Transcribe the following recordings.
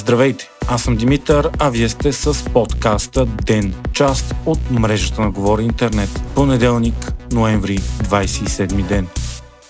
Здравейте, аз съм Димитър, а вие сте с подкаста ДЕН, част от мрежата на Говори Интернет. Понеделник, ноември, 27 ден.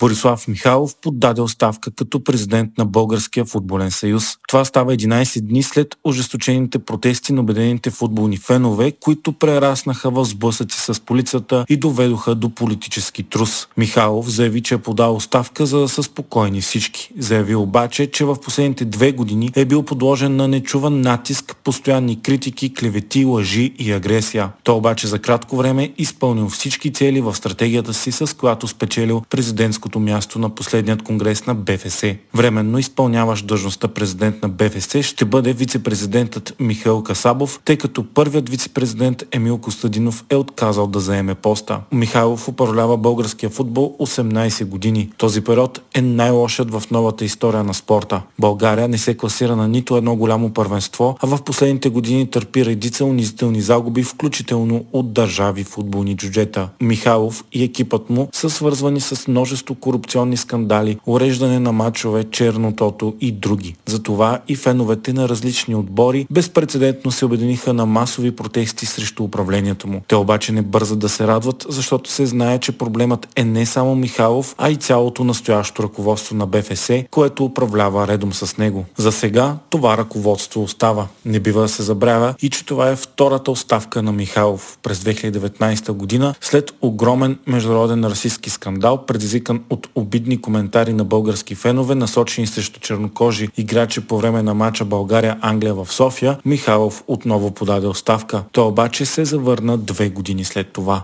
Борислав Михайлов подаде оставка като президент на Българския футболен съюз. Това става 11 дни след ожесточените протести на обедените футболни фенове, които прераснаха в сблъсъци с полицията и доведоха до политически трус. Михайлов заяви, че е подал оставка, за да са спокойни всички. Заяви обаче, че в последните две години е бил подложен на нечуван натиск, постоянни критики, клевети, лъжи и агресия. Той обаче за кратко време изпълнил всички цели в стратегията си, с която спечелил президентско председателското място на последният конгрес на БФС. Временно изпълняващ длъжността президент на БФС ще бъде вице-президентът Михаил Касабов, тъй като първият вице-президент Емил Костадинов е отказал да заеме поста. Михайлов управлява българския футбол 18 години. Този период е най-лошият в новата история на спорта. България не се класира на нито едно голямо първенство, а в последните години търпи редица унизителни загуби, включително от държави футболни джуджета. Михайлов и екипът му са свързвани с множество корупционни скандали, уреждане на мачове, чернотото и други. Затова и феновете на различни отбори безпредседентно се обединиха на масови протести срещу управлението му. Те обаче не бързат да се радват, защото се знае, че проблемът е не само Михайлов, а и цялото настоящо ръководство на БФС, което управлява редом с него. За сега това ръководство остава. Не бива да се забравя и че това е втората оставка на Михайлов през 2019 година след огромен международен расистски скандал, предизвикан от обидни коментари на български фенове, насочени срещу чернокожи играчи по време на матча България-Англия в София, Михайлов отново подаде оставка. Той обаче се завърна две години след това.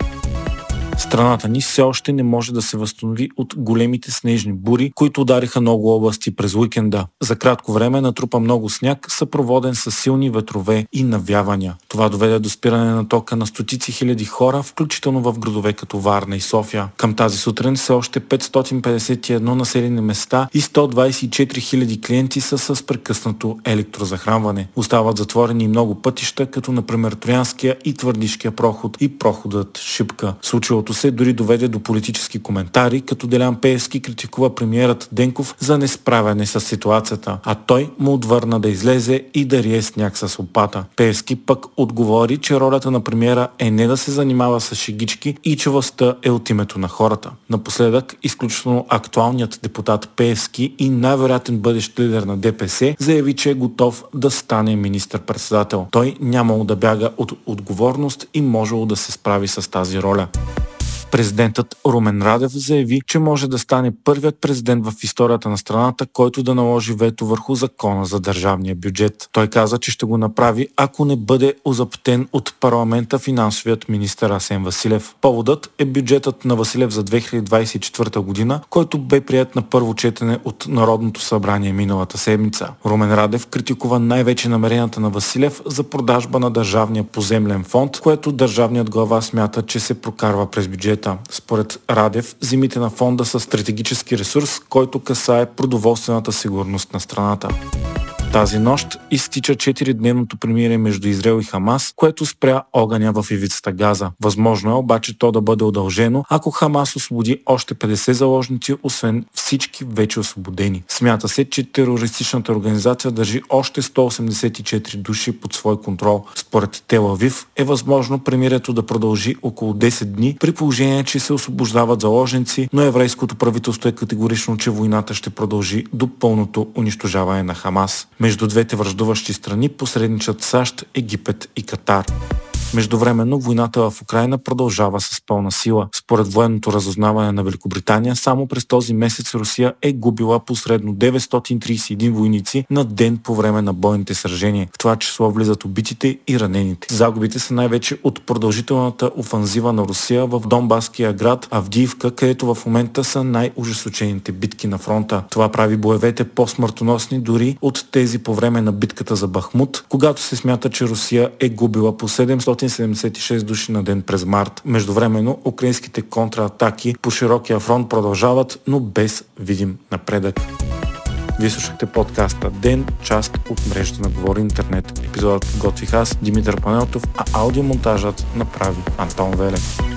Страната ни все още не може да се възстанови от големите снежни бури, които удариха много области през уикенда. За кратко време натрупа много сняг, съпроводен с силни ветрове и навявания. Това доведе до спиране на тока на стотици хиляди хора, включително в градове като Варна и София. Към тази сутрин все още 551 населени места и 124 хиляди клиенти са с прекъснато електрозахранване. Остават затворени много пътища, като например Троянския и Твърдишкия проход и проходът Шипка. Случилото Случилото се дори доведе до политически коментари, като Делян Пеевски критикува премиерът Денков за несправяне с ситуацията, а той му отвърна да излезе и да рие сняг с опата. Пеевски пък отговори, че ролята на премиера е не да се занимава с шегички и че властта е от името на хората. Напоследък, изключително актуалният депутат Пеевски и най-вероятен бъдещ лидер на ДПС заяви, че е готов да стане министър-председател. Той нямало да бяга от отговорност и можело да се справи с тази роля. Президентът Румен Радев заяви, че може да стане първият президент в историята на страната, който да наложи вето върху закона за държавния бюджет. Той каза, че ще го направи, ако не бъде озаптен от парламента финансовият министър Асен Василев. Поводът е бюджетът на Василев за 2024 година, който бе прият на първо четене от Народното събрание миналата седмица. Румен Радев критикува най-вече намеренията на Василев за продажба на държавния поземлен фонд, което държавният глава смята, че се прокарва през бюджет бюджета. Според Радев, зимите на фонда са стратегически ресурс, който касае продоволствената сигурност на страната. Тази нощ изтича 4-дневното примирие между Израел и Хамас, което спря огъня в ивицата Газа. Възможно е обаче то да бъде удължено, ако Хамас освободи още 50 заложници, освен всички вече освободени. Смята се, че терористичната организация държи още 184 души под свой контрол. Според Телавив е възможно примирието да продължи около 10 дни, при положение, че се освобождават заложници, но еврейското правителство е категорично, че войната ще продължи до пълното унищожаване на Хамас. Между двете връждуващи страни посредничат САЩ, Египет и Катар. Междувременно войната в Украина продължава с пълна сила. Според военното разузнаване на Великобритания, само през този месец Русия е губила посредно 931 войници на ден по време на бойните сражения. В това число влизат убитите и ранените. Загубите са най-вече от продължителната офанзива на Русия в Донбаския град Авдиевка, където в момента са най-ужасочените битки на фронта. Това прави боевете по-смъртоносни дори от тези по време на битката за Бахмут, когато се смята, че Русия е губила по 700 576 души на ден през март. Междувременно, украинските контратаки по широкия фронт продължават, но без видим напредък. Вие слушахте подкаста Ден, част от мрежата на Говори Интернет. Епизодът готвих аз, Димитър Панелтов, а аудиомонтажът направи Антон Велев.